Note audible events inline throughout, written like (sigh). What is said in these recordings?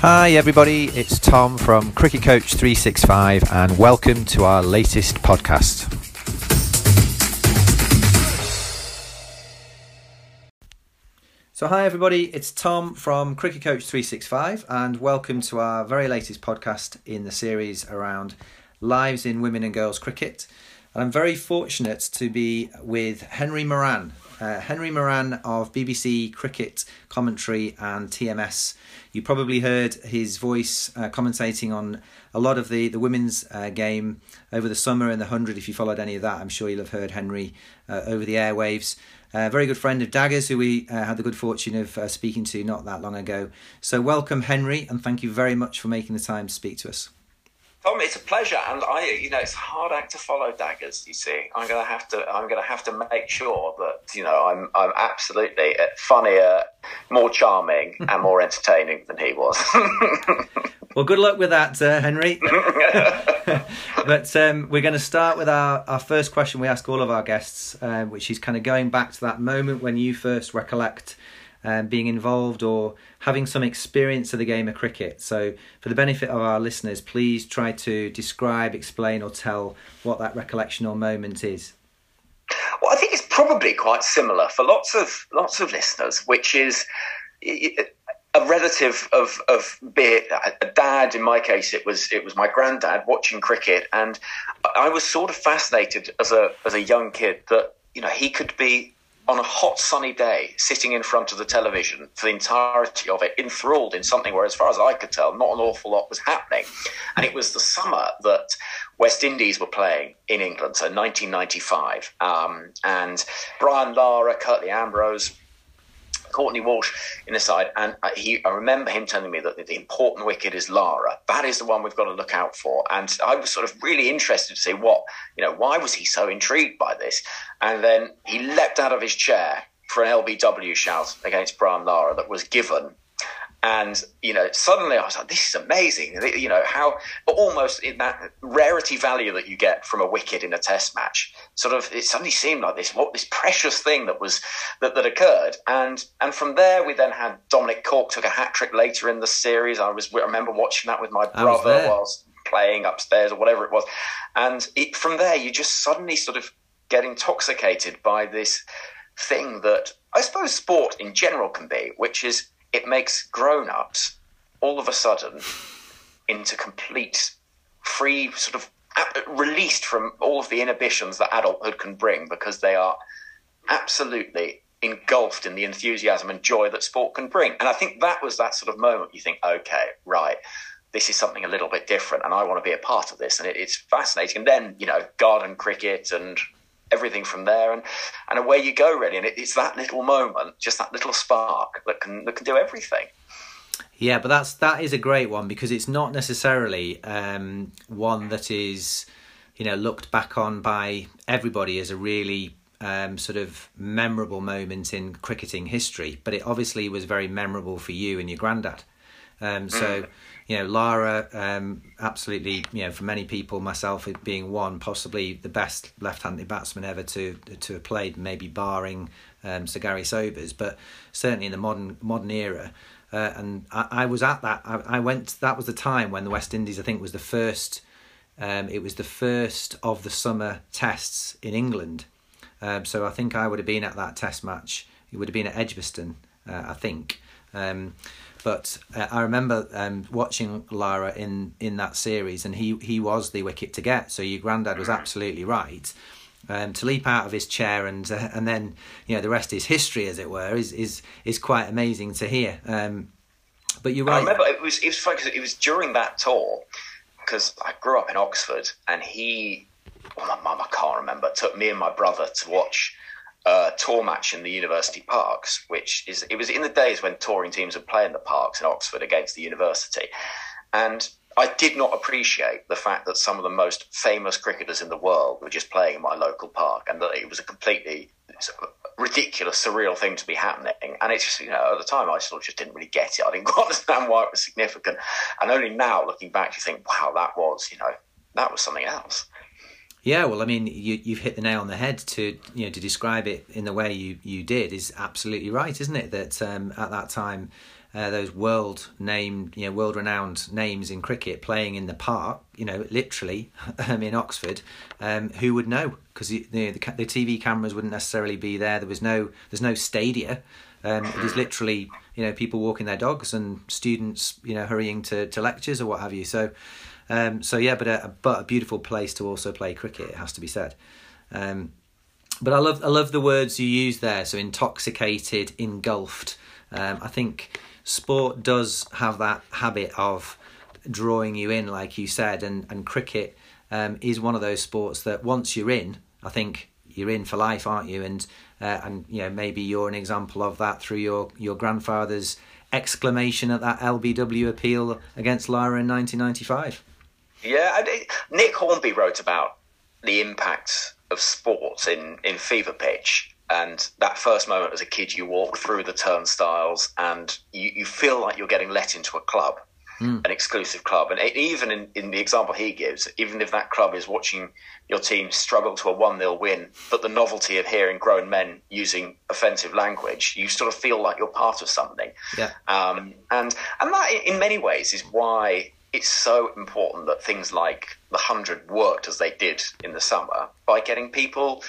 Hi, everybody. It's Tom from Cricket Coach 365, and welcome to our latest podcast. So, hi, everybody. It's Tom from Cricket Coach 365, and welcome to our very latest podcast in the series around lives in women and girls cricket. And I'm very fortunate to be with Henry Moeran. Uh, Henry Moeran of BBC Cricket Commentary and TMS. You probably heard his voice uh, commentating on a lot of the, the women's uh, game over the summer and the 100. If you followed any of that, I'm sure you'll have heard Henry uh, over the airwaves. A very good friend of Daggers, who we uh, had the good fortune of uh, speaking to not that long ago. So, welcome, Henry, and thank you very much for making the time to speak to us. Tom, it's a pleasure, and I, you know, it's a hard act to follow daggers. You see, I'm gonna have to, I'm gonna have to make sure that you know, I'm, I'm absolutely funnier, more charming, (laughs) and more entertaining than he was. (laughs) well, good luck with that, uh, Henry. (laughs) but um, we're going to start with our, our first question we ask all of our guests, uh, which is kind of going back to that moment when you first recollect um, being involved or having some experience of the game of cricket. So, for the benefit of our listeners, please try to describe, explain, or tell what that recollection or moment is. Well, I think it's probably quite similar for lots of lots of listeners, which is a relative of of be a dad. In my case, it was it was my granddad watching cricket, and I was sort of fascinated as a as a young kid that you know he could be on a hot sunny day, sitting in front of the television for the entirety of it, enthralled in something where, as far as I could tell, not an awful lot was happening. And it was the summer that West Indies were playing in England, so 1995. Um, and Brian Lara, Curtly Ambrose, Courtney Walsh in the side, and uh, he, I remember him telling me that the important wicket is Lara. That is the one we've got to look out for. And I was sort of really interested to see what, you know, why was he so intrigued by this? And then he leapt out of his chair for an LBW shout against Brian Lara that was given and you know suddenly i was like this is amazing you know how almost in that rarity value that you get from a wicket in a test match sort of it suddenly seemed like this what this precious thing that was that, that occurred. And and from there we then had dominic cork took a hat trick later in the series. I was i remember watching that with my brother whilst playing upstairs or whatever it was. And it, from there you just suddenly sort of get intoxicated by this thing that i suppose sport in general can be which is it makes grown ups all of a sudden into complete free sort of released from all of the inhibitions that adulthood can bring because they are absolutely engulfed in the enthusiasm and joy that sport can bring. And I think that was that sort of moment you think, okay, right, this is something a little bit different and I want to be a part of this. And it, it's fascinating. And then, you know, garden cricket and everything from there, and and away you go really. And it, it's that little moment, just that little spark that can that can do everything. Yeah, but that's that is a great one because it's not necessarily um, one that is, you know, looked back on by everybody as a really um, sort of memorable moment in cricketing history. But it obviously was very memorable for you and your granddad. Um, so. Mm you know, Lara, um, absolutely, you know, for many people, myself being one, possibly the best left-handed batsman ever to to have played, maybe barring um, Sir Gary Sobers, but certainly in the modern modern era. Uh, and I, I, was at that. I, I, went. That was the time when the West Indies, I think, was the first. Um, it was the first of the summer tests in England. Um, so I think I would have been at that test match. It would have been at Edgbaston, uh, I think. Um, but uh, I remember um, watching Lara in, in that series, and he, he was the wicket to get. So your granddad was absolutely right. Um, to leap out of his chair and uh, and then you know the rest is history, as it were, is is is quite amazing to hear. Um, but you're right. I remember it was it was funny because it was during that tour because I grew up in Oxford, and he, well, my mum I can't remember, took me and my brother to watch uh, tour match in the university parks, which is it was in the days when touring teams would play in the parks in Oxford against the university, and I did not appreciate the fact that some of the most famous cricketers in the world were just playing in my local park, and that it was a completely ridiculous, surreal thing to be happening. And it's just, you know, at the time I sort of just didn't really get it. I didn't (laughs) quite understand why it was significant. And only now, looking back, you think, wow, that was, you know, that was something else. Yeah, well, I mean, you you've hit the nail on the head to you know to describe it in the way you you did is absolutely right, isn't it? That um, at that time, uh, those world named, you know, world renowned names in cricket playing in the park, you know, literally (laughs) um, in Oxford, um, who would know? Because the, the, TV cameras wouldn't necessarily be there. There was no there's no stadia. Um, it is literally you know people walking their dogs and students you know hurrying to, to lectures or what have you. So um, so yeah, but a but a beautiful place to also play cricket. It has to be said. Um, but I love I love the words you use there. So intoxicated, engulfed. Um, I think sport does have that habit of drawing you in, like you said, and and cricket um, is one of those sports that once you're in, I think you're in for life, aren't you? And uh, and you know maybe you're an example of that through your your grandfather's exclamation at that LBW appeal against Lara in 1995. Yeah, Nick Hornby wrote about the impact of sports in in Fever Pitch. And that first moment as a kid, you walk through the turnstiles and you, you feel like you're getting let into a club mm. an exclusive club. And even in, in the example he gives, even if that club is watching your team struggle to a 1 0 win, but the novelty of hearing grown men using offensive language, you sort of feel like you're part of something. Yeah. Um, and, and that, in many ways, is why it's so important that things like the 100 worked as they did in the summer by getting people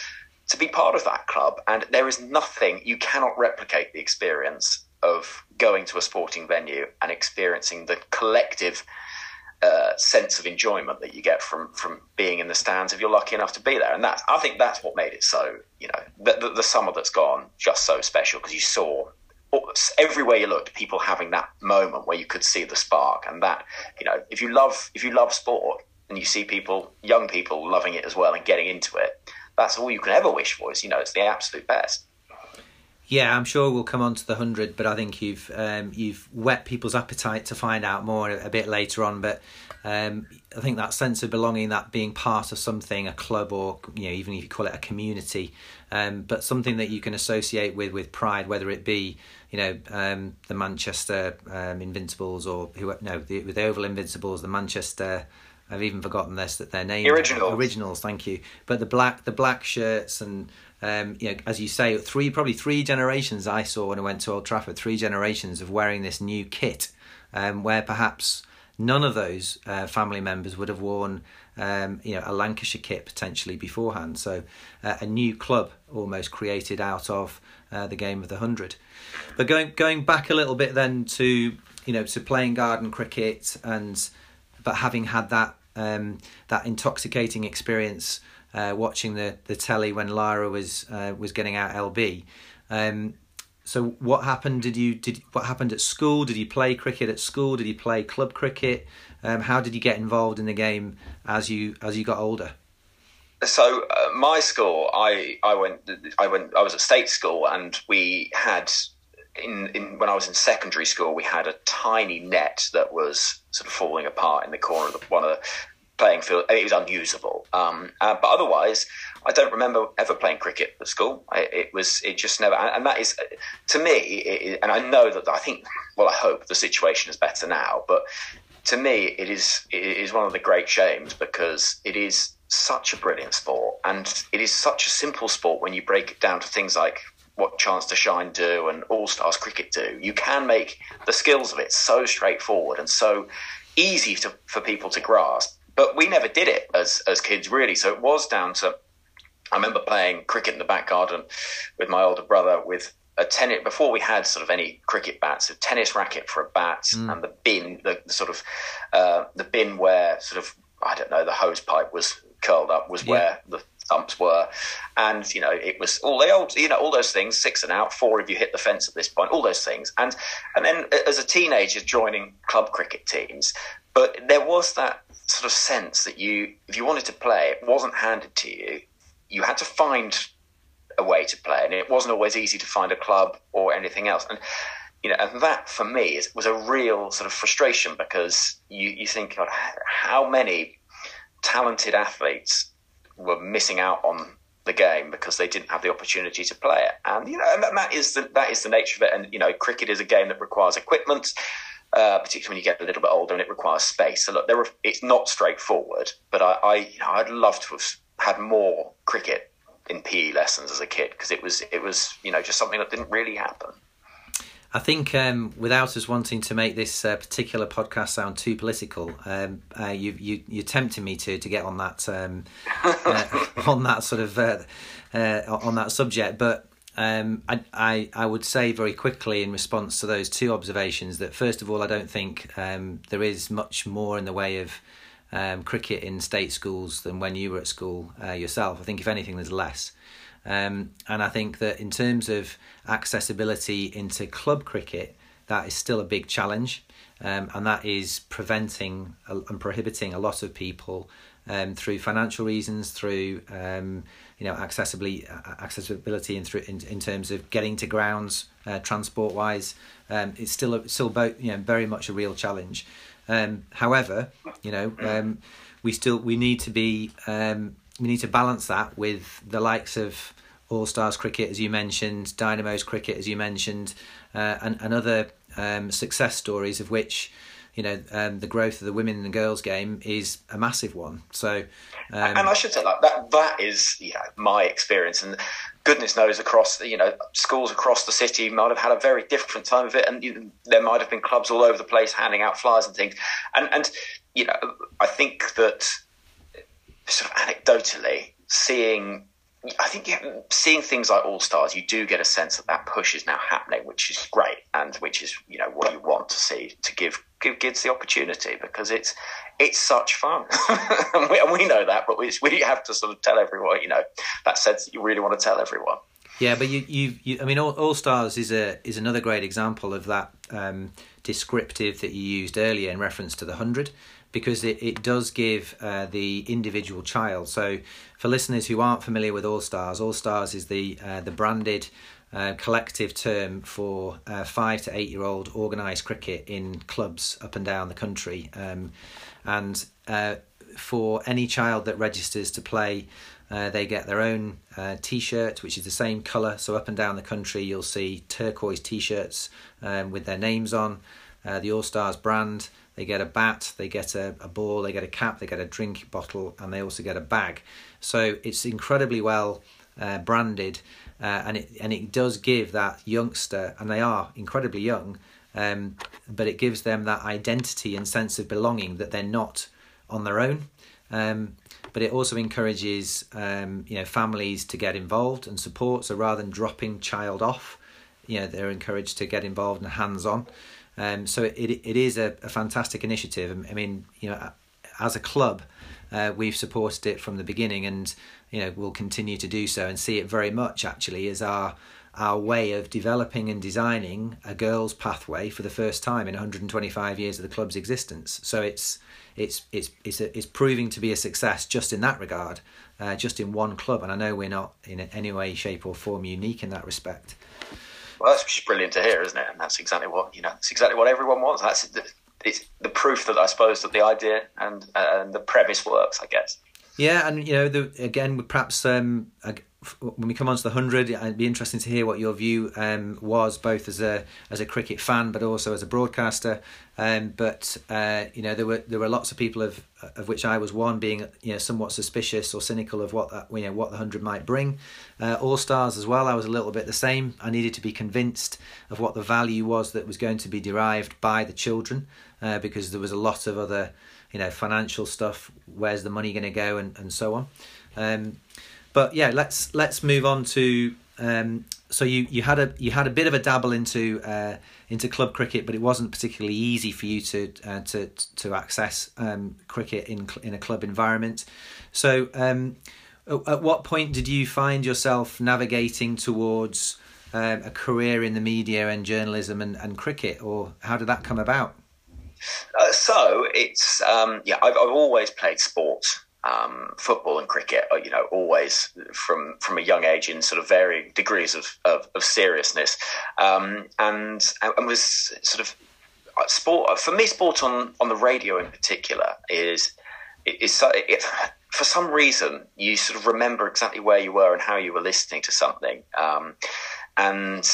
to be part of that club. And there is nothing, you cannot replicate the experience of going to a sporting venue and experiencing the collective uh, sense of enjoyment that you get from from being in the stands if you're lucky enough to be there. And that I think that's what made it so you know the, the, the summer that's gone just so special because you saw everywhere you looked people having that moment where you could see the spark and that you know if you love if you love sport and you see people young people loving it as well and getting into it that's all you can ever wish for is you know it's the absolute best yeah, I'm sure we'll come on to the hundred, but I think you've um, you've whet people's appetite to find out more a, bit later on. But um, I think that sense of belonging, that being part of something, a club, or you know, even if you call it a community, um, but something that you can associate with with pride, whether it be you know um, the Manchester um, Invincibles or who no the, the Oval Invincibles, the Manchester. I've even forgotten this that their name originals. Originals, thank you. But the black the black shirts and um, you know, as you say, three probably three generations I saw when I went to Old Trafford. Three generations of wearing this new kit, um, where perhaps none of those uh, family members would have worn, um, you know, a Lancashire kit potentially beforehand. So, uh, a new club almost created out of uh, the game of the hundred. But going going back a little bit then to you know to playing garden cricket and but having had that um, that intoxicating experience uh, watching the, the telly when Lara was uh, was getting out LB. Um, so what happened? Did you did what happened at school? Did you play cricket at school? Did you play club cricket? Um, how did you get involved in the game as you as you got older? So uh, my school, I I went I went I was at state school, and we had in, in when I was in secondary school, we had a tiny net that was sort of falling apart in the corner of the, one of the playing field. It was unusable. Um, uh, but otherwise, I don't remember ever playing cricket at school. I, it was it just never, and that is to me. It, and I know that I think, well, I hope the situation is better now. But to me, it is it is one of the great shames because it is such a brilliant sport, and it is such a simple sport when you break it down to things like what Chance to Shine do and All Stars Cricket do. You can make the skills of it so straightforward and so easy to, for people to grasp but we never did it as as kids, really. So it was down to. I remember playing cricket in the back garden with my older brother with a tennis before we had sort of any cricket bats, a tennis racket for a bat, mm. and the bin, the, the sort of uh, the bin where sort of I don't know the hose pipe was curled up was yeah. where the stumps were, and you know it was all the old you know all those things six and out, four if you hit the fence at this point, all those things, and and then as a teenager joining club cricket teams, but there was that sort of sense that you, if you wanted to play, it wasn't handed to you. You had to find a way to play, and it wasn't always easy to find a club or anything else. And you know, and that for me is, was a real sort of frustration because you, you think, God, how many talented athletes were missing out on the game because they didn't have the opportunity to play it. And you know, and that is the that is the nature of it. And you know, cricket is a game that requires equipment uh, particularly when you get a little bit older and it requires space. So look, there it's not straightforward, but I, I you know, I'd love to have had more cricket in PE lessons as a kid because it was it was you know just something that didn't really happen. I think um, without us wanting to make this uh, particular podcast sound too political, um, uh, you you you're tempting me to to get on that um, (laughs) uh, on that sort of uh, uh, on that subject, but. Um, I, I I would say very quickly in response to those two observations that first of all I don't think um, there is much more in the way of um, cricket in state schools than when you were at school uh, yourself. I think if anything there's less. Um, and I think that in terms of accessibility into club cricket, that is still a big challenge, um, and that is preventing and prohibiting a lot of people um, through financial reasons, through um, you know accessibility, accessibility in, through, in, in terms of getting to grounds, uh, transport wise. Um, it's still a, still both you know very much a real challenge. Um, however, you know um, we still we need to be um, we need to balance that with the likes of All Stars cricket, as you mentioned, Dynamos cricket, as you mentioned, uh, and, and other um, success stories of which you know um, the growth of the women and girls game is a massive one. So, um, and I should say that that that is you know, my experience, and goodness knows across you know schools across the city might have had a very different time of it, and you there might have been clubs all over the place handing out flyers and things, and and you know I think that sort of anecdotally seeing I think seeing things like All Stars, you do get a sense that that push is now happening, which is great, and which is you know what you want to see to give give kids the opportunity because it's it's such fun, and, (laughs) we, and, we, know that, but we we have to sort of tell everyone, you know, that sense that you really want to tell everyone. Yeah, but you you, you I mean, All, All Stars is a is another great example of that um, descriptive that you used earlier in reference to the hundred because it, it does give uh, the individual child. So, for listeners who aren't familiar with All Stars, All Stars is the uh, the branded uh, collective term for uh, five to eight year old organised cricket in clubs up and down the country, um, and uh, for any child that registers to play. Uh, they get their own T-shirt, which is the same colour. So up and down the country, you'll see turquoise T-shirts um, with their names on. the All Stars brand, they get a bat, they get a, a ball, they get a cap, they get a drink bottle, and they also get a bag. So it's incredibly well uh, branded, uh, and it and it does give that youngster, and they are incredibly young, um, but it gives them that identity and sense of belonging that they're not on their own. Um, but it also encourages um, you know families to get involved and support. So rather than dropping child off, you know they're encouraged to get involved and hands on. Um, so it it is a, a fantastic initiative. I mean, you know, as a club, uh, we've supported it from the beginning, and you know we'll continue to do so, and see it very much actually as our our way of developing and designing a girls' pathway for the first time in 125 years of the club's existence. So it's it's it's it's a, it's proving to be a success just in that regard, uh, just in one club. And I know we're not in any way, shape, or form unique in that respect. Well, that's just brilliant to hear, isn't it? And that's exactly what you know. That's exactly what everyone wants. That's the, it's the proof that I suppose that the idea and uh, and the premise works. I guess. Yeah, and you know, the, again, perhaps um, when we come on to the hundred, it'd be interesting to hear what your view um, was, both as a as a cricket fan, but also as a broadcaster. Um, but uh, you know, there were there were lots of people of of which I was one, being you know somewhat suspicious or cynical of what that you know what the hundred might bring. Uh, All stars as well, I was a little bit the same. I needed to be convinced of what the value was that was going to be derived by the children, uh, because there was a lot of other you know financial stuff. Where's the money going to go, and and so on. Um, but yeah, let's let's move on to. Um, so you, you had a you had a bit of a dabble into uh, into club cricket, but it wasn't particularly easy for you to uh, to to access um, cricket in in a club environment. So, um, at what point did you find yourself navigating towards um, a career in the media and journalism and, and cricket, or how did that come about? Uh, so it's um, yeah, I've, I've always played sports um, football and cricket, uh, you know, always from from a young age in sort of varying degrees of of, of seriousness, um, and and was sort of uh, sport for me. Sport on on the radio in particular is is it, for some reason you sort of remember exactly where you were and how you were listening to something. Um, and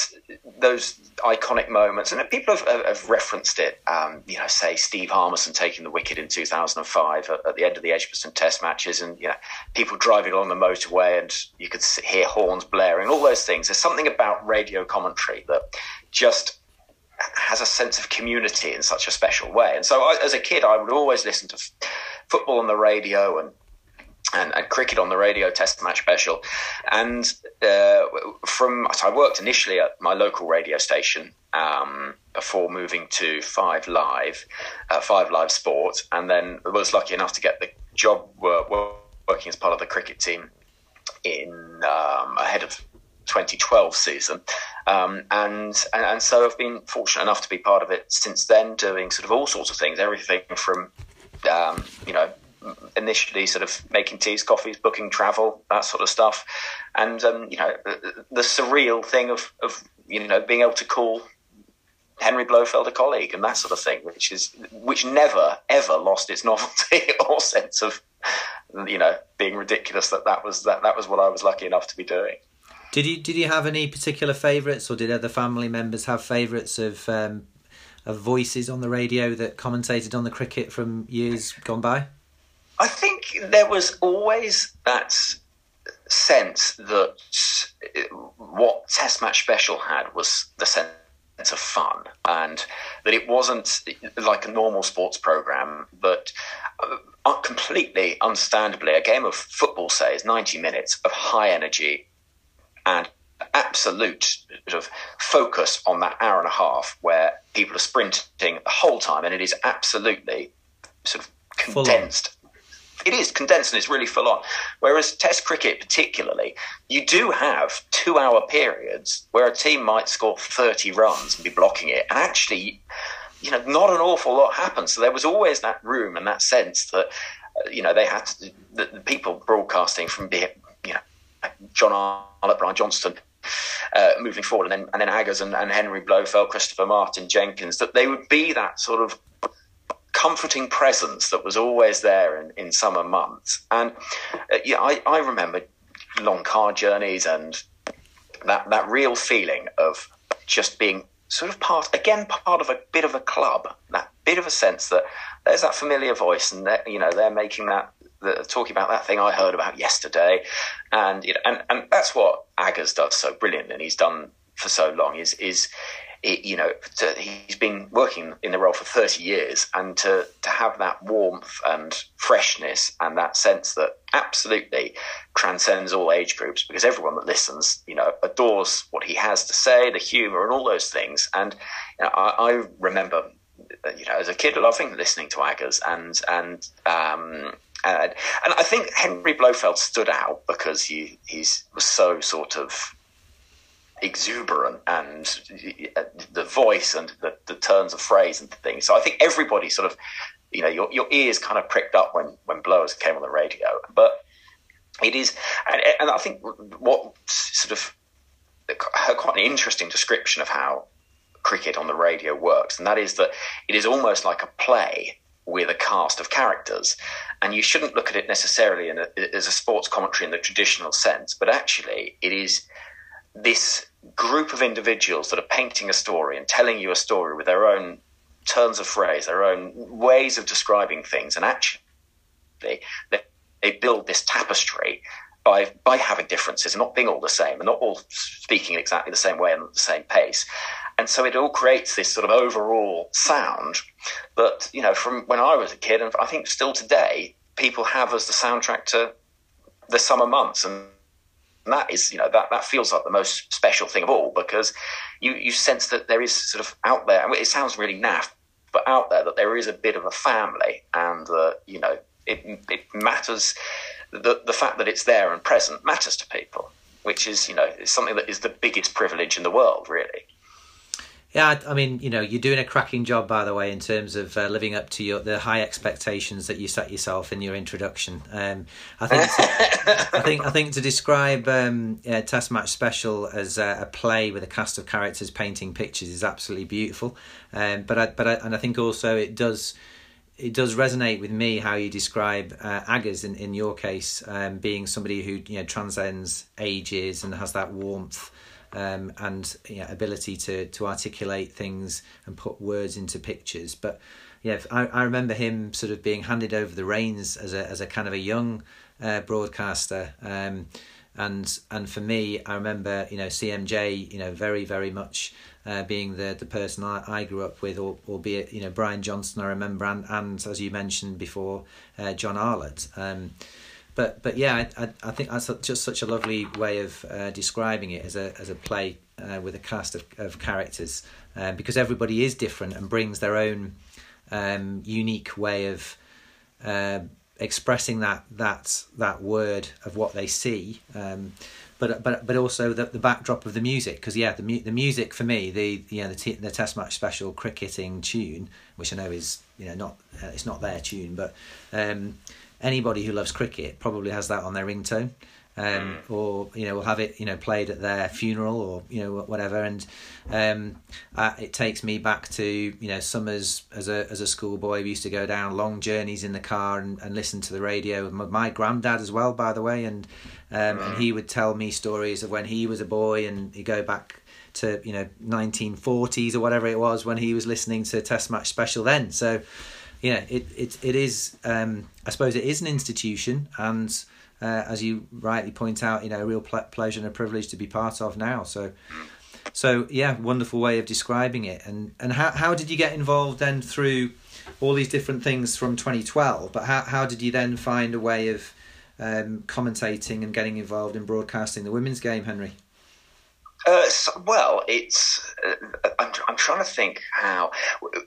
those iconic moments, and people have, have referenced it. Um, you know, say Steve Harmison taking the wicket in 2005 at, at, the end of the Edgbaston Test matches, and you know, people driving along the motorway, and you could hear horns blaring. All those things. There's something about radio commentary that just has a sense of community in such a special way. And so, I, as a kid, I would always listen to f- football on the radio and and, and, cricket on the radio test match special. And uh, from so I worked initially at my local radio station um, before moving to Five Live, uh, Five Live Sport, and then was lucky enough to get the job work, working as part of the cricket team in um, ahead of 2012 season. Um, and, and, and so I've been fortunate enough to be part of it since then, doing sort of all sorts of things, everything from um, you know initially sort of making teas, coffees, booking travel, that sort of stuff, and um, you know the, surreal thing of of you know being able to call Henry Blofeld a colleague and that sort of thing, which is which never ever lost its novelty (laughs) or sense of you know being ridiculous that that was that that was what I was lucky enough to be doing. Did you did you have any particular favourites, or did other family members have favourites of um, of voices on the radio that commentated on the cricket from years gone by? I think there was always that sense that what Test Match Special had was the sense of fun, and that it wasn't like a normal sports program, but uh, completely understandably, a game of football, say, is 90 minutes of high energy and absolute sort of focus on that hour and a half where people are sprinting the whole time and it is absolutely sort of condensed it is condensed and it's really full on. Whereas Test cricket, particularly, you do have two hour periods where a team might score 30 runs and be blocking it. And actually, you know, not an awful lot happens. So there was always that room and that sense that, uh, you know, they had to, the, the people broadcasting from, you know, John Arlott, Brian Johnston, uh, moving forward, and then and then Aggers and, and, Henry Blofeld, Christopher Martin Jenkins, that they would be that sort of comforting presence that was always there in, in summer months. And uh, yeah, I, I remember long car journeys and that that real feeling of just being sort of part again part of a bit of a club that bit of a sense that there's that familiar voice and that you know they're making that the, talking about that thing I heard about yesterday, and you know, and and that's what Aggers does so brilliant, and he's done for so long. Is is it, you know to, he's been working in the role for thirty years, and to to have that warmth and freshness and that sense that absolutely transcends all age groups, because everyone that listens, you know, adores what he has to say, the humour and all those things. And you know, I, I remember you know, as a kid, loving listening to Aggers, and and um, and, and I think Henry Blofeld stood out because he he's was so sort of exuberant and uh, the voice and the, the turns of phrase and things. So I think everybody sort of, you know, your, your ears kind of pricked up when, when Blowers came on the radio. But it is, and, and I think what sort of quite an interesting description of how cricket on the radio works, and that is that it is almost like a play with a cast of characters. And you shouldn't look at it necessarily a, as a sports commentary in the traditional sense, but actually it is this group of individuals that are painting a story and telling you a story with their own turns of phrase, their own ways of describing things. And actually, they, they build this tapestry by by having differences and not being all the same and not all speaking exactly the same way and at the same pace. And so it all creates this sort of overall sound that, you know, from when I was a kid, and I think still today, people have as the soundtrack to the summer months. And that is, you know, that, that feels like the most special thing of all because you, you sense that there is sort of out there, it sounds really naff, but out there that there is a bit of a family and, uh, you know, it, it matters. The, the fact that it's there and present matters to people, which is, you know, something that is the biggest privilege in the world, really. Yeah, I mean, you know, you're doing a cracking job, by the way, in terms of uh, living up to your the high expectations that you set yourself in your introduction. Um, I think, I think, I think to describe um, Test Match Special as a, play with a cast of characters painting pictures is absolutely beautiful. Um, but I, but I, and I think also it does it does resonate with me how you describe uh, Aggers in in your case um, being somebody who you know transcends ages and has that warmth um, and ability to to articulate things and put words into pictures. But yeah, I, I remember him sort of being handed over the reins as a as a kind of a young uh, broadcaster. Um, and and for me, I remember you know CMJ, you know very very much uh, being the the person I, I grew up with, or albeit you know Brian Johnston, I remember, and, and as you mentioned before, uh, John Arlott. Um, but but yeah, I, I, think that's just such a lovely way of uh, describing it as a as a play uh, with a cast of, of characters, um, because everybody is different and brings their own um, unique way of uh, expressing that that that word of what they see. Um, but but but also the, the backdrop of the music because yeah the mu- the music for me the you know the t- the test match special cricketing tune which I know is you know not uh, it's not their tune but um, anybody who loves cricket probably has that on their ringtone um, mm. or you know will have it you know played at their funeral or you know whatever and um, uh, it takes me back to you know summers as a as a schoolboy we used to go down long journeys in the car and, and listen to the radio my, my granddad as well by the way and um, mm. and he would tell me stories of when he was a boy and you go back to you know 1940s or whatever it was when he was listening to test match special then so know it it, it is um, I suppose it is an institution and uh, as you rightly point out, you know, a real ple- pleasure and a privilege to be part of now. So, so yeah, wonderful way of describing it. And and how how did you get involved then through all these different things from 2012? But how how did you then find a way of um, commentating and getting involved in broadcasting the women's game, Henry? Uh, so, well, it's. Uh, I'm, I'm trying to think how.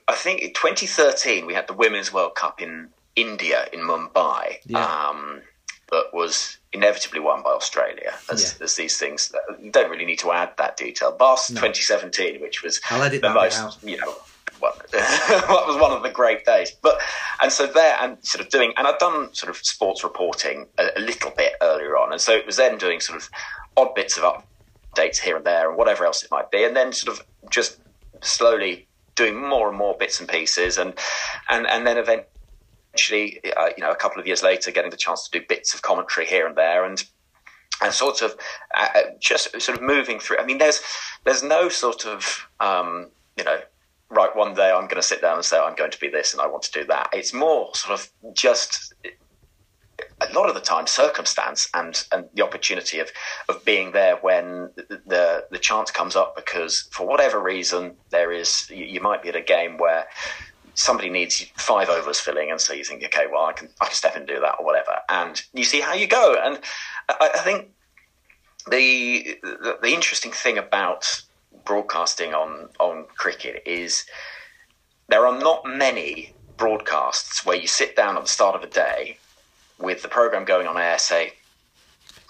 I think in 2013 we had the Women's World Cup in India in Mumbai. Yeah. Um, but was inevitably won by Australia, as, yeah. as these things. You don't really need to add that detail. Boss no. 2017, which was the most, you know, what (laughs) was one of the great days. But and so there and sort of doing, and I'd done sort of sports reporting a, a, little bit earlier on, and so it was then doing sort of odd bits of updates here and there and whatever else it might be, and then sort of just slowly doing more and more bits and pieces, and and and then eventually eventually, uh, you know, a couple of years later, getting the chance to do bits of commentary here and there, and and sort of uh, uh, just sort of moving through. I mean, there's there's no sort of um, you know, right one day I'm going to sit down and say I'm going to be this and I want to do that. It's more sort of just a lot of the time circumstance and and the opportunity of of being there when the the chance comes up because for whatever reason there is you, you might be at a game where somebody needs five overs filling, and so you think, okay, well, I can I can step in and do that or whatever, and you see how you go. And I, I think the, the, the interesting thing about broadcasting on on cricket is there are not many broadcasts where you sit down at the start of a day with the program going on air, say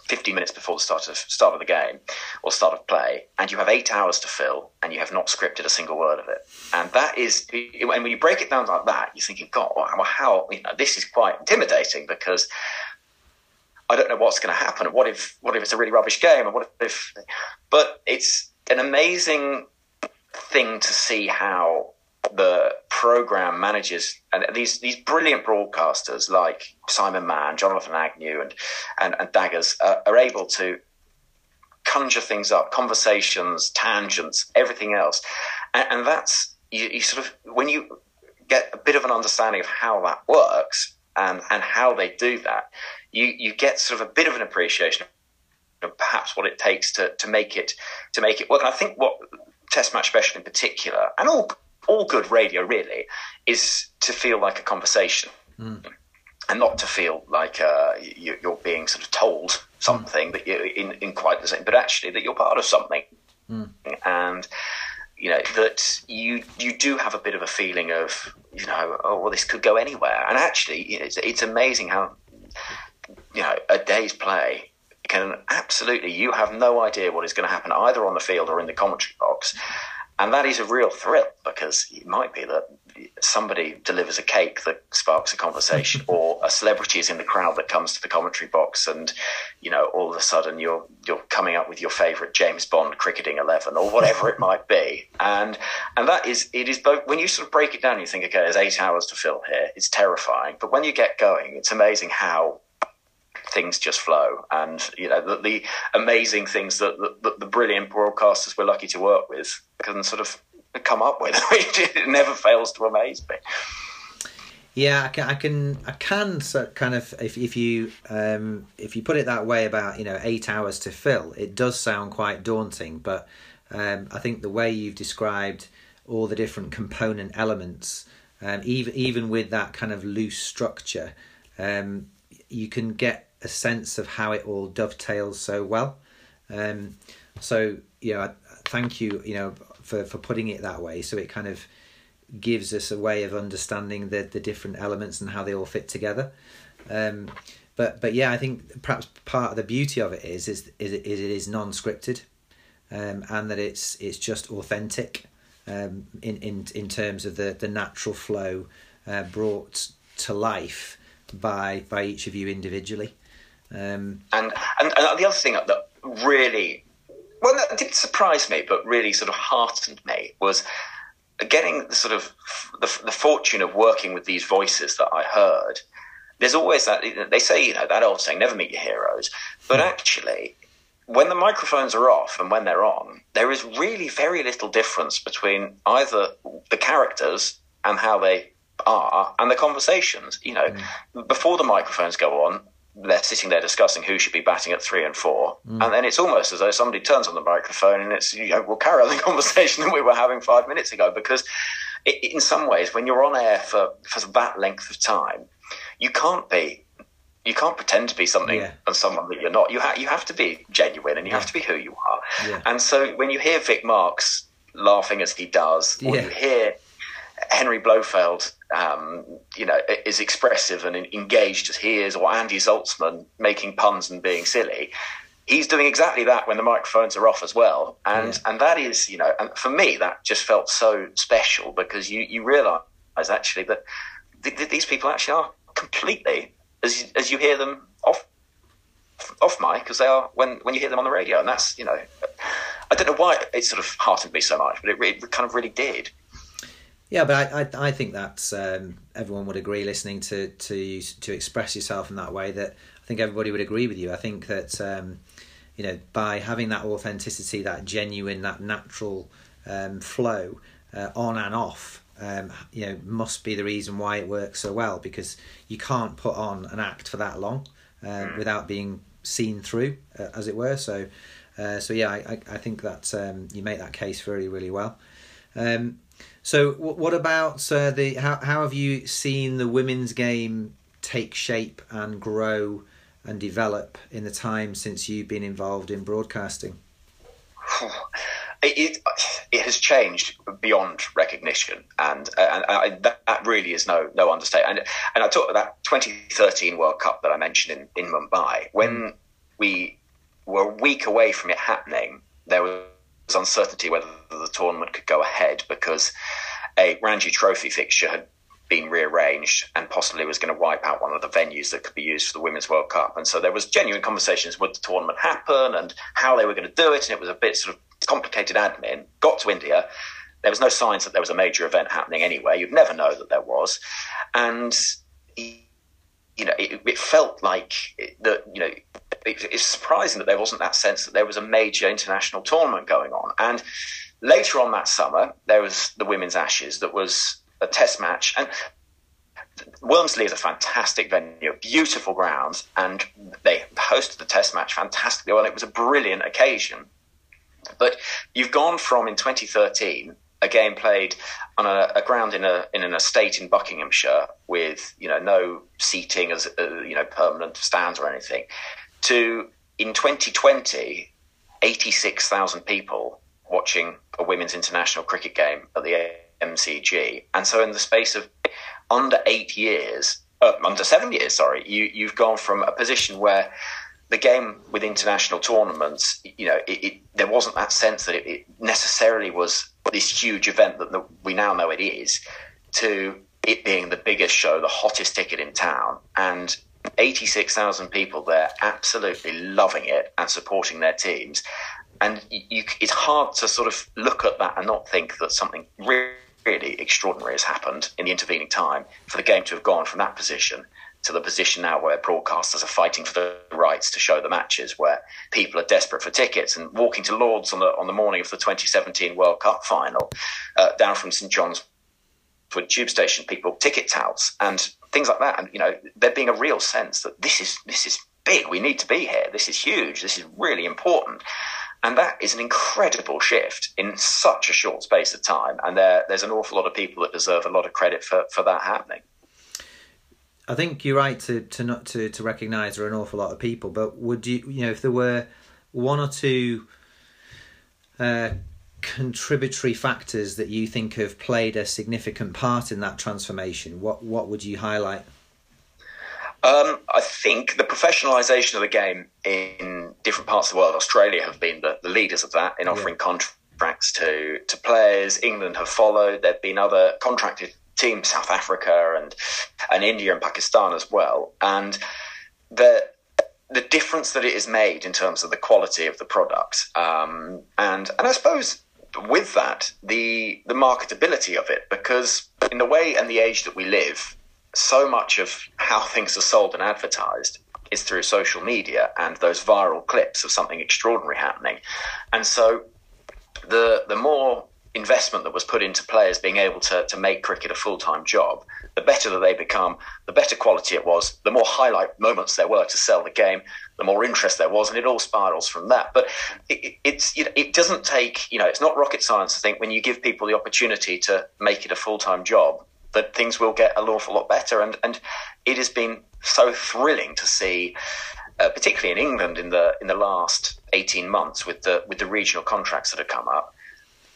50 minutes before the start of start of the game or start of play, and you have eight hours to fill, and you have not scripted a single word of it. And that is, and when you break it down like that, you're thinking, God, well, how you know this is quite intimidating because I don't know what's going to happen. What if what if it's a really rubbish game? And what if? But it's an amazing thing to see how the program managers and these these brilliant broadcasters like Simon Mann, Jonathan Agnew, and and, and Daggers are, able to conjure things up, conversations, tangents, everything else, and, and that's you, you, sort of when you get a bit of an understanding of how that works and and how they do that, you you get sort of a bit of an appreciation of perhaps what it takes to to make it to make it work. And I think what Test Match Special in particular, and all all good radio really is to feel like a conversation. Mm. And not to feel like uh, you're being sort of told something mm. that you're in, in quite the same, but actually that you're part of something, mm. and you know that you you do have a bit of a feeling of you know oh well this could go anywhere and actually you know, it's, it's amazing how you know a day's play can absolutely you have no idea what is going to happen either on the field or in the commentary box and that is a real thrill because it might be that somebody delivers a cake that sparks a conversation (laughs) or a celebrity is in the crowd that comes to the commentary box and you know all of a sudden you're you're coming up with your favorite James Bond cricketing 11 or whatever it might be. And and that is it is both when you sort of break it down you think okay there's 8 hours to fill here. It's terrifying. But when you get going it's amazing how things just flow. And you know the, the amazing things that the, the, brilliant broadcasters we're lucky to work with can sort of come up with. (laughs) it never fails to amaze me. Yeah, I can, I can, I can kind of if if you um, if you put it that way about you know eight hours to fill, it does sound quite daunting. But um, I think the way you've described all the different component elements, um, even even with that kind of loose structure, um, you can get a sense of how it all dovetails so well. Um, so you know, thank you, you know, for for putting it that way. So it kind of gives us a way of understanding the the different elements and how they all fit together. Um, but but yeah, I think perhaps part of the beauty of it is is is it, is non scripted, um, and that it's it's just authentic, um, in in in terms of the the natural flow, uh, brought to life by by each of you individually. Um, and, and and the other thing that really well that didn't surprise me, but really sort of heartened me was getting the sort of the, the fortune of working with these voices that I heard. There's always that they say you know that old saying, "Never meet your heroes," but hmm. actually. When the microphones are off and when they're on, there is really very little difference between either the characters and how they are and the conversations. You know, mm. before the microphones go on, they're sitting there discussing who should be batting at three and four, mm. and then it's almost as though somebody turns on the microphone and it's you know we'll carry on the (laughs) conversation that we were having five minutes ago because it, in some ways when you're on air for for that length of time, you can't be you can't pretend to be something yeah. and someone that you're not. You have you have to be genuine and you yeah. have to be who you are. Yeah. And so when you hear Vic Marks laughing as he does, or you hear Henry Blofeld, um, you know, is expressive and engaged as he is, or Andy Zaltzman making puns and being silly. He's doing exactly that when the microphones are off as well, and and that is, you know, and for me that just felt so special because you you realise actually that th- th- these people actually are completely as as you hear them off off mic as they are when when you hear them on the radio, and that's you know, I don't know why it sort of heartened me so much, but it, it kind of really did. Yeah, but I, I, I think that um, everyone would agree listening to, to to express yourself in that way. That I think everybody would agree with you. I think that um, you know by having that authenticity, that genuine, that natural um, flow uh, on and off, um, you know, must be the reason why it works so well. Because you can't put on an act for that long uh, without being seen through, uh, as it were. So, uh, so yeah, I, I think that um, you make that case very really well. Um, so, what about uh, the how how have you seen the women's game take shape and grow and develop in the time since you've been involved in broadcasting? (sighs) It, it has changed beyond recognition, and and, and that, that, really is no no understatement. And and I talked about that 2013 World Cup that I mentioned in in Mumbai when mm. we were a week away from it happening. There was uncertainty whether the tournament could go ahead because a Ranji Trophy fixture had been rearranged and possibly was going to wipe out one of the venues that could be used for the Women's World Cup. And so there was genuine conversations would the tournament happen and how they were going to do it. And it was a bit sort of complicated admin. Got to India. There was no signs that there was a major event happening anyway. You'd never know that there was. And, you know, it, it felt like that, you know, it's surprising that there wasn't that sense that there was a major international tournament going on. And later on that summer, there was the Women's Ashes that was a test match. And Wormsley is a fantastic venue, beautiful grounds, and they hosted the test match fantastically well. It was a brilliant occasion. But you've gone from in 2013 a game played on a, a, ground in a in an estate in Buckinghamshire with you know no seating as uh, you know permanent stands or anything to in 2020, 86,000 people watching a women's international cricket game at the MCG. And so, in the space of under eight years, uh, under seven years, sorry, you, you've gone from a position where the game with international tournaments, you know, it, it, there wasn't that sense that it, it, necessarily was this huge event that the, we now know it is, to it being the biggest show, the hottest ticket in town, and 86,000 people there absolutely loving it and supporting their teams. And you, it's hard to sort of look at that and not think that something really, really extraordinary has happened in the intervening time for the game to have gone from that position to the position now where broadcasters are fighting for the rights to show the matches, where people are desperate for tickets and walking to Lords on the on the morning of the 2017 World Cup final, uh, down from St John's Wood tube station people ticket touts and things like that. And you know, there being a real sense that this is this is big. We need to be here. This is huge. This is really important. And that is an incredible shift in such a short space of time. And there, there's an awful lot of people that deserve a lot of credit for, for that happening. I think you're right to, to not to, to recognise there are an awful lot of people, but would you you know if there were one or two uh, contributory factors that you think have played a significant part in that transformation, what what would you highlight? Um, I think the professionalisation of the game in different parts of the world, Australia have been the, the leaders of that in offering yeah. contracts to, to players. England have followed. There have been other contracted teams, South Africa and and India and Pakistan as well. And the the difference that it has made in terms of the quality of the product, um, and and I suppose with that the the marketability of it, because in the way and the age that we live, so much of how (laughs) things are sold and advertised is through social media and those viral clips of something extraordinary happening. And so the the more investment that was put into players being able to, to make cricket a full time job, the better that they become, the better quality it was, the more highlight moments there were to sell the game, the more interest there was, and it all spirals from that. But it, it's you know, it doesn't take you know it's not rocket science. I think when you give people the opportunity to make it a full time job, that things will get an awful lot better. And and it has been so thrilling to see, uh, particularly in England in the in the last eighteen months with the with the regional contracts that have come up.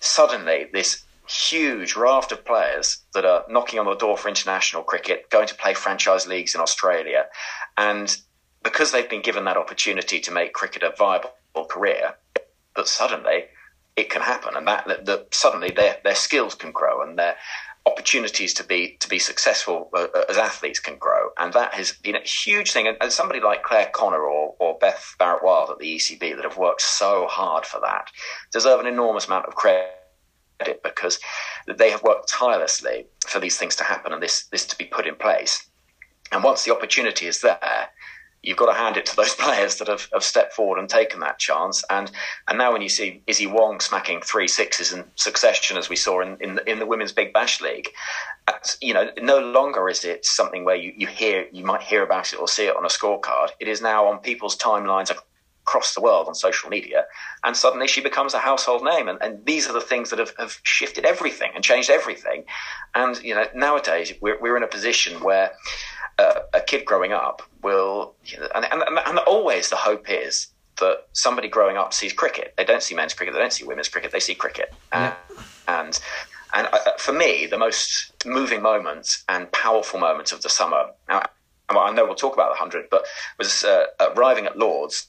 Suddenly, this huge raft of players that are knocking on the door for international cricket, going to play franchise leagues in Australia, and because they've been given that opportunity to make cricket a viable career, that suddenly it can happen, and that, that, that suddenly their their skills can grow and their opportunities to be to be successful uh, uh, as athletes can grow, and that has been a huge thing. And, and somebody like Clare Connor or, or Beth Barrett-Wild at the ECB that have worked so hard for that deserve an enormous amount of credit because they have worked tirelessly for these things to happen and this this to be put in place. And once the opportunity is there, you've got to hand it to those (laughs) players that have, have stepped forward and taken that chance. And and now when you see Issy Wong smacking three sixes in succession, as we saw in in the, in the Women's Big Bash League, you know, no longer is it something where you, you hear you might hear about it or see it on a scorecard. It is now on people's timelines across the world on social media, and suddenly she becomes a household name. And, and these are the things that have, have shifted everything and changed everything. And you know, nowadays we're we're in a position where uh, a kid growing up will, you know, and, and, and always the hope is that somebody growing up sees cricket. They don't see men's cricket, they don't see women's cricket, they see cricket. Yeah. And and uh, for me, the most moving moments and powerful moments of the summer. Now, I know we'll talk about the hundred, but was uh, arriving at Lord's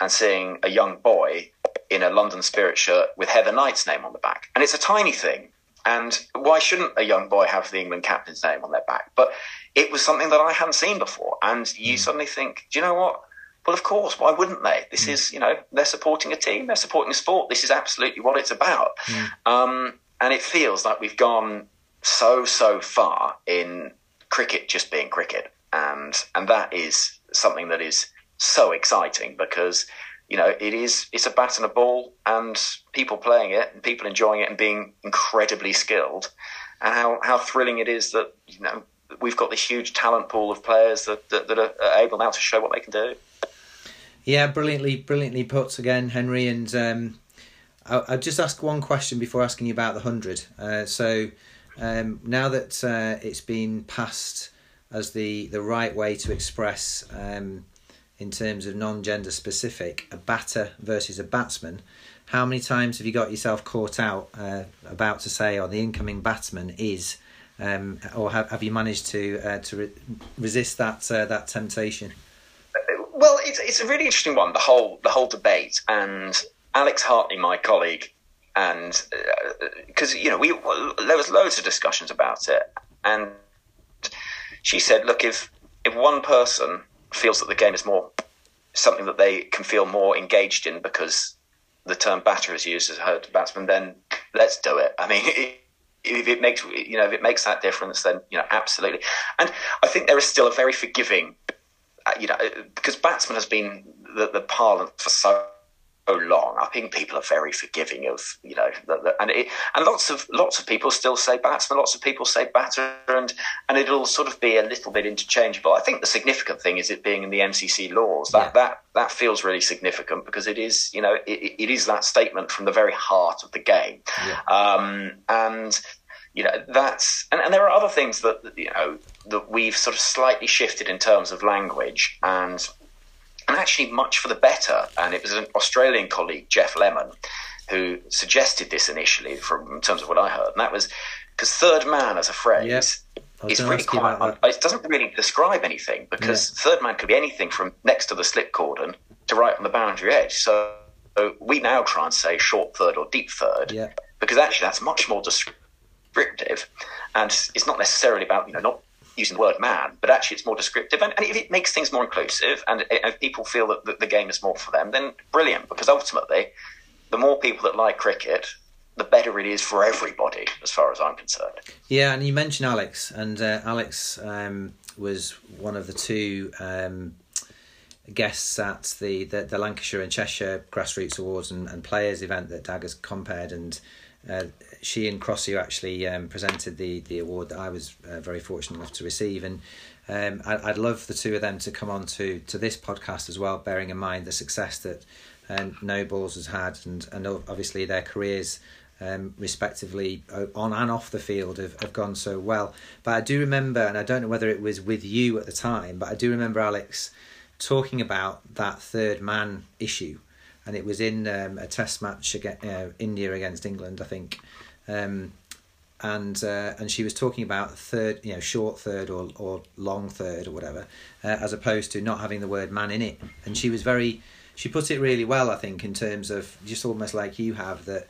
and seeing a young boy in a London Spirit shirt with Heather Knight's name on the back, and it's a tiny thing. And why shouldn't a young boy have the England captain's name on their back? But it was something that I hadn't seen before. And you mm. suddenly think, do you know what? Well, of course, why wouldn't they? This mm. is, you know, they're supporting a team, they're supporting a sport. This is absolutely what it's about. Mm. Um, and it feels like we've gone so, so far in cricket just being cricket. And, and that is something that is so exciting because, you know, it is, it's a bat and a ball and people playing it and people enjoying it and being incredibly skilled. And how, how thrilling it is that, you know, we've got this huge talent pool of players that, that, that are able now to show what they can do. Yeah, brilliantly, brilliantly put again, Henry. And um, I'll, I'll, just ask one question before asking you about the hundred. Uh, so um, now that uh, it's been passed as the the right way to express, um, in terms of non-gender specific, a batter versus a batsman. How many times have you got yourself caught out uh, about to say, "or oh, the incoming batsman is"? Um, or have, have you managed to uh, to re- resist that uh, that temptation? Well, it's it's a really interesting one. The whole the whole debate and Alex Hartley, my colleague, and because uh, you know we there was loads of discussions about it, and she said, look, if if one person feels that the game is more something that they can feel more engaged in because the term batter is used as a batsman, then let's do it. I mean, it, (laughs) if it makes you know if it makes that difference, then you know absolutely. And I think there is still a very forgiving, uh, you know, because batsman has been the, the parlance for so long. I think people are very forgiving of you know, the, the, and it, and lots of lots of people still say batsman, lots of people say batter, and and it'll sort of be a little bit interchangeable. I think the significant thing is it being in the MCC laws. That yeah. that that feels really significant because it is you know it, it is that statement from the very heart of the game, yeah. um, and you know that's and, and there are other things that you know that we've sort of slightly shifted in terms of language and and actually much for the better. And it was an Australian colleague, Geoff Lemon, who suggested this initially, from in terms of what I heard, and that was because third man as a phrase. Yep. Is really quite. It doesn't really describe anything because yeah. third man could be anything from next to the slip cordon to right on the boundary edge. So, we now try and say short third or deep third yeah. because actually that's much more descriptive, and it's not necessarily about you know not using the word man, but actually it's more descriptive. And, and if it makes things more inclusive and if people feel that the, game is more for them, then brilliant. Because ultimately, the more people that like cricket, the better it is for everybody, as far as I'm concerned. Yeah, and you mentioned Alex, and uh, Alex um, was one of the two um, guests at the, the, the, Lancashire and Cheshire Grassroots Awards and, and Players event that Daggers compered, and uh, she and Crossy actually um, presented the the award that I was uh, very fortunate enough to receive, and um, I, would love the two of them to come on to to this podcast as well, bearing in mind the success that um, No Balls has had, and and obviously their careers. Um, respectively on and off the field have, have gone so well. But I do remember, and I don't know whether it was with you at the time, but I do remember Alex talking about that third man issue and it was in um, a test match against uh, India against England, I think. Um, and uh, and she was talking about third, you know, short third or or long third or whatever, uh, as opposed to not having the word man in it. And she was very, she put it really well, I think, in terms of just almost like you have that.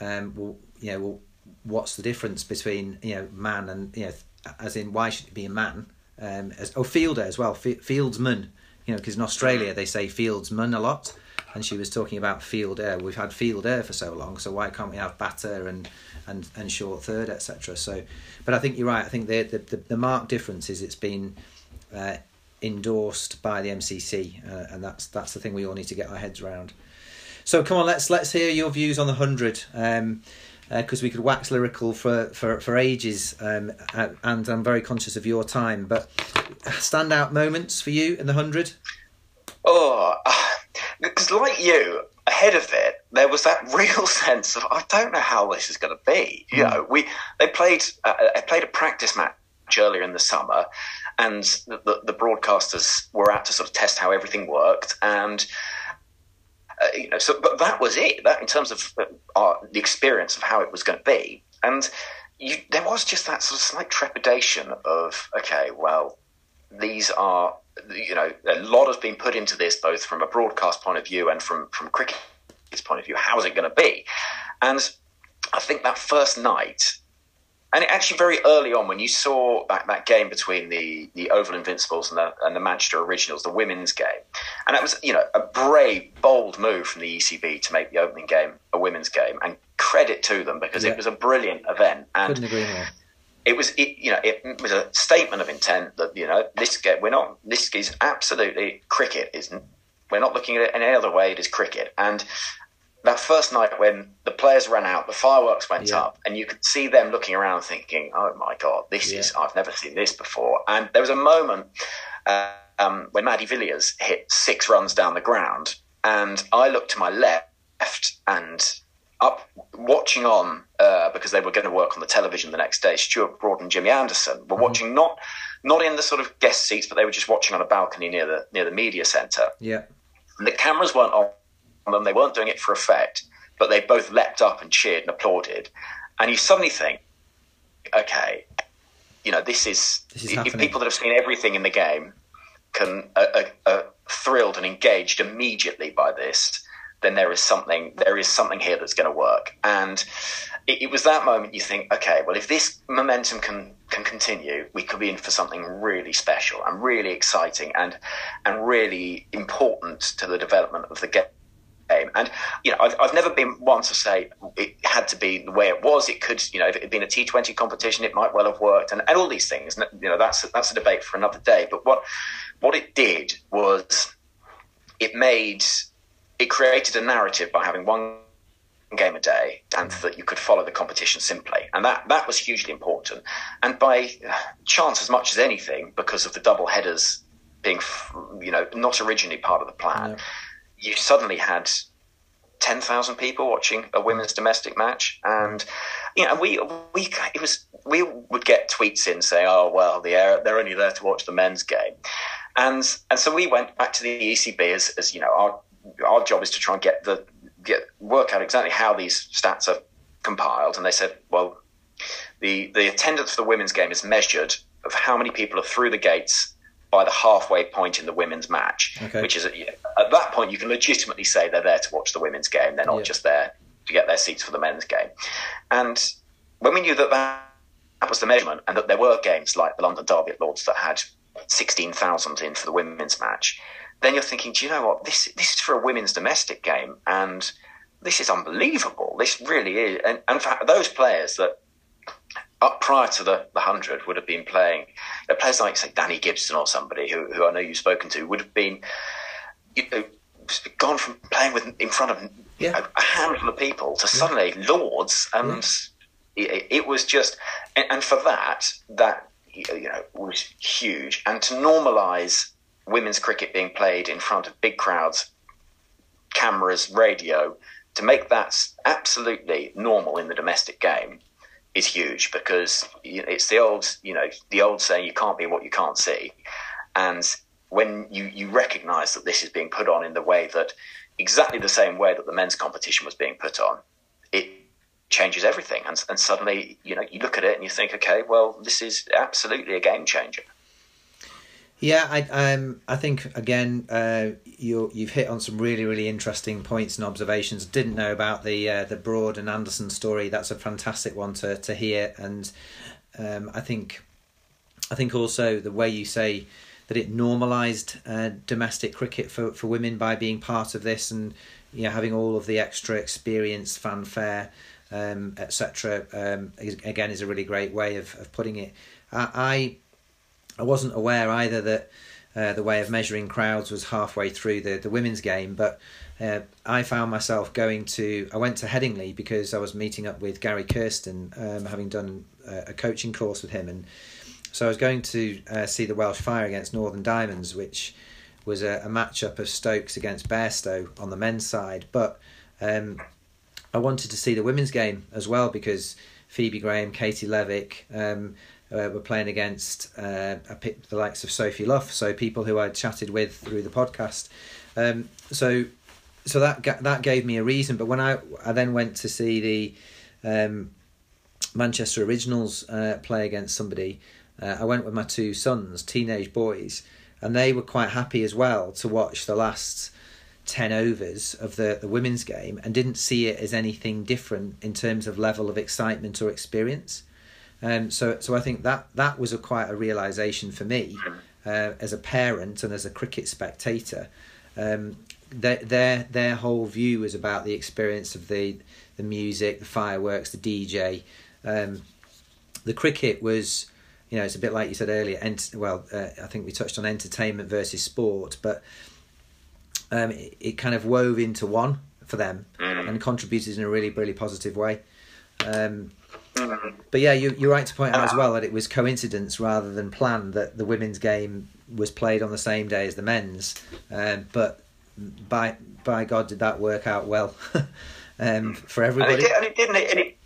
Um, well, you know, well, what's the difference between you know man and you know, as in why should it be a man? Um, as oh fielder as well, f- fieldsman. You know, because in Australia they say fieldsman a lot and she was talking about fielder. We've had fielder for so long, so why can't we have batter and and, and short third, etc. So, but I think you're right. I think the the, the, the marked difference is it's been uh, endorsed by the MCC, uh, and that's that's the thing we all need to get our heads around. So come on, let's let's hear your views on the hundred. Um, because uh, we could wax lyrical for, for, for ages, um, and I'm very conscious of your time. But standout moments for you in the hundred? Oh, because like you, ahead of it, there was that (laughs) real sense of I don't know how this is going to be. You mm. know, we they played uh, they played a practice match earlier in the summer, and the, the, the broadcasters were out to sort of test how everything worked and. Uh, you know, so but that was it. That in terms of uh, our, the experience of how it was going to be, and you, there was just that sort of slight trepidation of okay, well, these are you know, a lot has been put into this, both from a broadcast point of view and from from cricket's point of view. How's it going to be? And I think that first night, and actually very early on, when you saw that, that game between the, the Oval Invincibles and the, and the Manchester Originals, the women's game, and that was you know a brave, bold move from the ECB to make the opening game a women's game, and credit to them because yeah. it was a brilliant event. And Couldn't agree more it was it, you know it was a statement of intent that you know this we're not this is absolutely cricket isn't we're not looking at it any other way it is cricket and that first night when the players ran out the fireworks went yeah. up and you could see them looking around thinking oh my god this yeah. is I've never seen this before and there was a moment uh, um, when Mady Villiers hit six runs down the ground and I looked to my left and up watching on uh, because they were going to work on the television the next day. Stuart Broad and Jimmy Anderson were mm-hmm. watching not not in the sort of guest seats, but they were just watching on a balcony near the near the media centre. Yeah, and the cameras weren't on them; they weren't doing it for effect, but they both leapt up and cheered and applauded. And you suddenly think, okay, you know, this is, this is if people that have seen everything in the game can are, are, are thrilled and engaged immediately by this then there is something there is something here that's going to work. And it, it, was that moment you think, okay, well, if this momentum can can continue, we could be in for something really special and really exciting and and really important to the development of the game. And you know, I've, I've never been one to say it had to be the way it was. It could, you know, if it had been a T Twenty competition, it might well have worked, and, and all these things. You know, that's that's a debate for another day. But what what it did was it made it created a narrative by having one game a day and that you could follow the competition simply. And that, that was hugely important. And by uh, chance, as much as anything, because of the double headers being, you know, not originally part of the plan, yeah. you suddenly had 10,000 people watching a women's domestic match. And, you know, we, we, it was, we would get tweets in saying, oh, well, they're, they're only there to watch the men's game. And, and so we went back to the ECB as, as you know, our, our job is to try and get the, get, work out exactly how these stats are compiled. And they said, well, the, the attendance for the women's game is measured of how many people are through the gates by the halfway point in the women's match, okay. which is at, at, that point you can legitimately say they're there to watch the women's game. They're not yeah. just there to get their seats for the men's game. And when we knew that that, that was the measurement, and that there were games like the London Derby at Lord's that had sixteen thousand in for the women's match, then you're thinking, do you know what? This this is for a women's domestic game, and this is unbelievable. This really is. And, and for those players that up prior to the, the 100 would have been playing, players like, say, Dani Gibson or somebody who, who I know you've spoken to would have been, you know, gone from playing with in front of yeah. a, a, handful of people to yeah. suddenly Lord's. And yeah. it, it, was just, and, and for that, that, you know, was huge. And to normalise women's cricket being played in front of big crowds, cameras, radio, to make that absolutely normal in the domestic game is huge because it's the old, you know, the old saying, "You can't be what you can't see," and when you you recognise that this is being put on in the way that exactly the same way that the men's competition was being put on, it changes everything. And, and suddenly, you know, you look at it and you think, okay, well, this is absolutely a game changer. Yeah, I um I think again uh, you you've hit on some really really interesting points and observations. Didn't know about the uh, the Broad and Anderson story. That's a fantastic one to to hear, and um, I think I think also the way you say that it normalised uh, domestic cricket for, for women by being part of this and you know having all of the extra experience, fanfare, um, etc. Um, again, is a really great way of, of putting it. I, I I wasn't aware either that uh, the way of measuring crowds was halfway through the, the women's game, but uh, I found myself going to. I went to Headingley because I was meeting up with Gary Kirsten, um, having done a, a, coaching course with him, and so I was going to uh, see the Welsh Fire against Northern Diamonds, which was a, a matchup of Stokes against Bairstow on the men's side, but um, I wanted to see the women's game as well because Phoebe Graham, Katie Levick. Um, uh, were playing against uh, the likes of Sophie Luff, so people who I'd chatted with through the podcast. Um, so, so that that gave me a reason. But when I I then went to see the um, Manchester Originals uh, play against somebody, uh, I went with my two sons, teenage boys, and they were quite happy as well to watch the last. 10 overs of the, the women's game and didn't see it as anything different in terms of level of excitement or experience. Um, so, so I think that that was a quite a realization for me uh, as a parent and as a cricket spectator. Um, their their their whole view was about the experience of the the music, the fireworks, the DJ. Um, the cricket was, you know, it's a bit like you said earlier. Ent- well, uh, I think we touched on entertainment versus sport, but um, it, it, kind of wove into one for them mm. and contributed in a really really positive way. Um, but yeah, you, you're right to point out as well that it was coincidence rather than planned that the women's game was played on the same day as the men's. Um, but by by God, did that work out well (laughs) um, for everybody? And it, did, and it didn't. And it,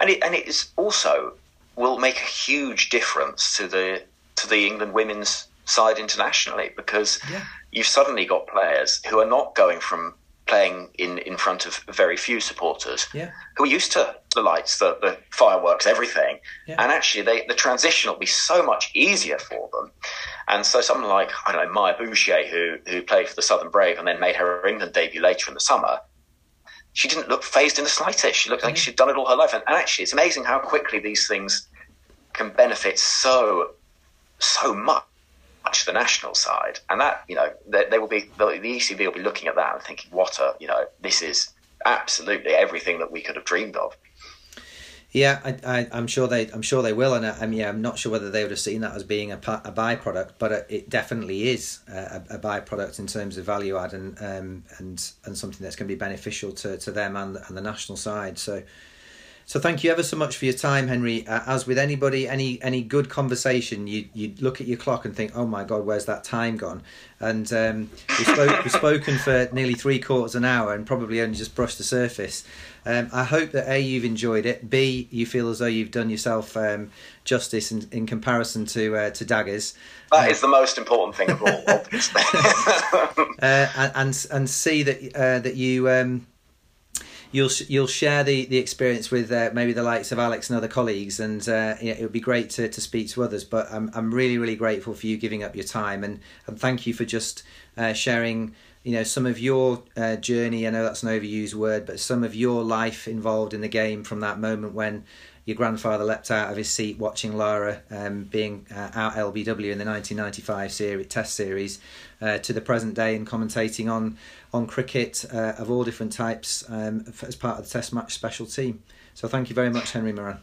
and it and it is also will make a huge difference to the to the England women's side internationally because yeah. you've suddenly got players who are not going from playing in, in front of very few supporters yeah. who are used to the lights, the, the fireworks, everything. Yeah. And actually, they, the transition will be so much easier for them. And so, someone like, I don't know, Maia Bouchier, who, who played for the Southern Brave and then made her England debut later in the summer, she didn't look fazed in the slightest. She looked like she'd done it all her life. And, and actually, it's amazing how quickly these things can benefit so, so much much the national side, and that you know they, they will be the, the ECB will be looking at that and thinking, what a you know this is absolutely everything that we could have dreamed of. Yeah, I, I, am sure they, I'm sure they will, and I, am yeah, I'm not sure whether they would have seen that as being a, a byproduct, but it definitely is a, a byproduct in terms of value add and um, and and something that's going to be beneficial to, to them and and the national side. So, so thank you ever so much for your time, Henry. Uh, as with anybody, any any good conversation, you you look at your clock and think, oh my god, where's that time gone? And um, we've, spoke, we've spoken for nearly three quarters an hour and probably only just brushed the surface. Um, I hope that A, you've enjoyed it. B, you feel as though you've done yourself um, justice in, in comparison to uh, to daggers. That uh, is the most important thing of all, obviously. (laughs) uh, and, and and C that uh, that you um, you'll you'll share the, the experience with uh, maybe the likes of Alex and other colleagues, and uh, yeah, it would be great to, to speak to others. But I'm I'm really really grateful for you giving up your time, and and thank you for just uh, sharing you know some of your uh, journey. I know that's an overused word, but some of your life involved in the game from that moment when your grandfather leapt out of his seat watching Lara um, being uh, out LBW in the 1995 series, Test series uh, to the present day and commentating on on cricket uh, of all different types um, as part of the Test match special team. So thank you very much, Henry Moeran.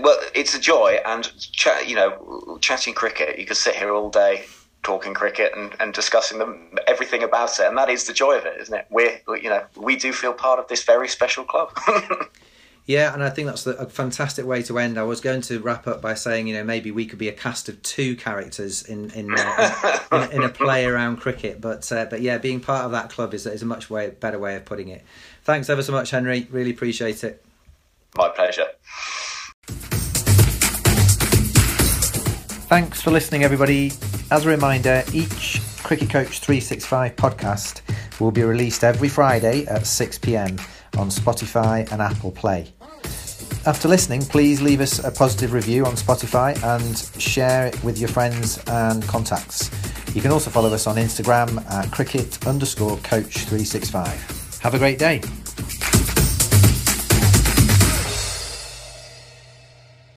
Well, it's a joy, and ch- you know, chatting cricket, you could sit here all day talking cricket and, and discussing them everything about it and that is the joy of it isn't it we're you know we do feel part of this very special club (laughs) yeah and i think that's a fantastic way to end. I was going to wrap up by saying you know maybe we could be a cast of two characters in in, uh, (laughs) in, in, a play around cricket but uh, but yeah being part of that club is, is a much way better way of putting it. Thanks ever so much henry. Really appreciate it. My pleasure. Thanks for listening everybody. As a reminder, each Cricket Coach 365 podcast will be released every Friday at 6 pm on Spotify and Apple Play. After listening, please leave us a positive review on Spotify and share it with your friends and contacts. You can also follow us on Instagram at cricket underscore coach 365. Have a great day.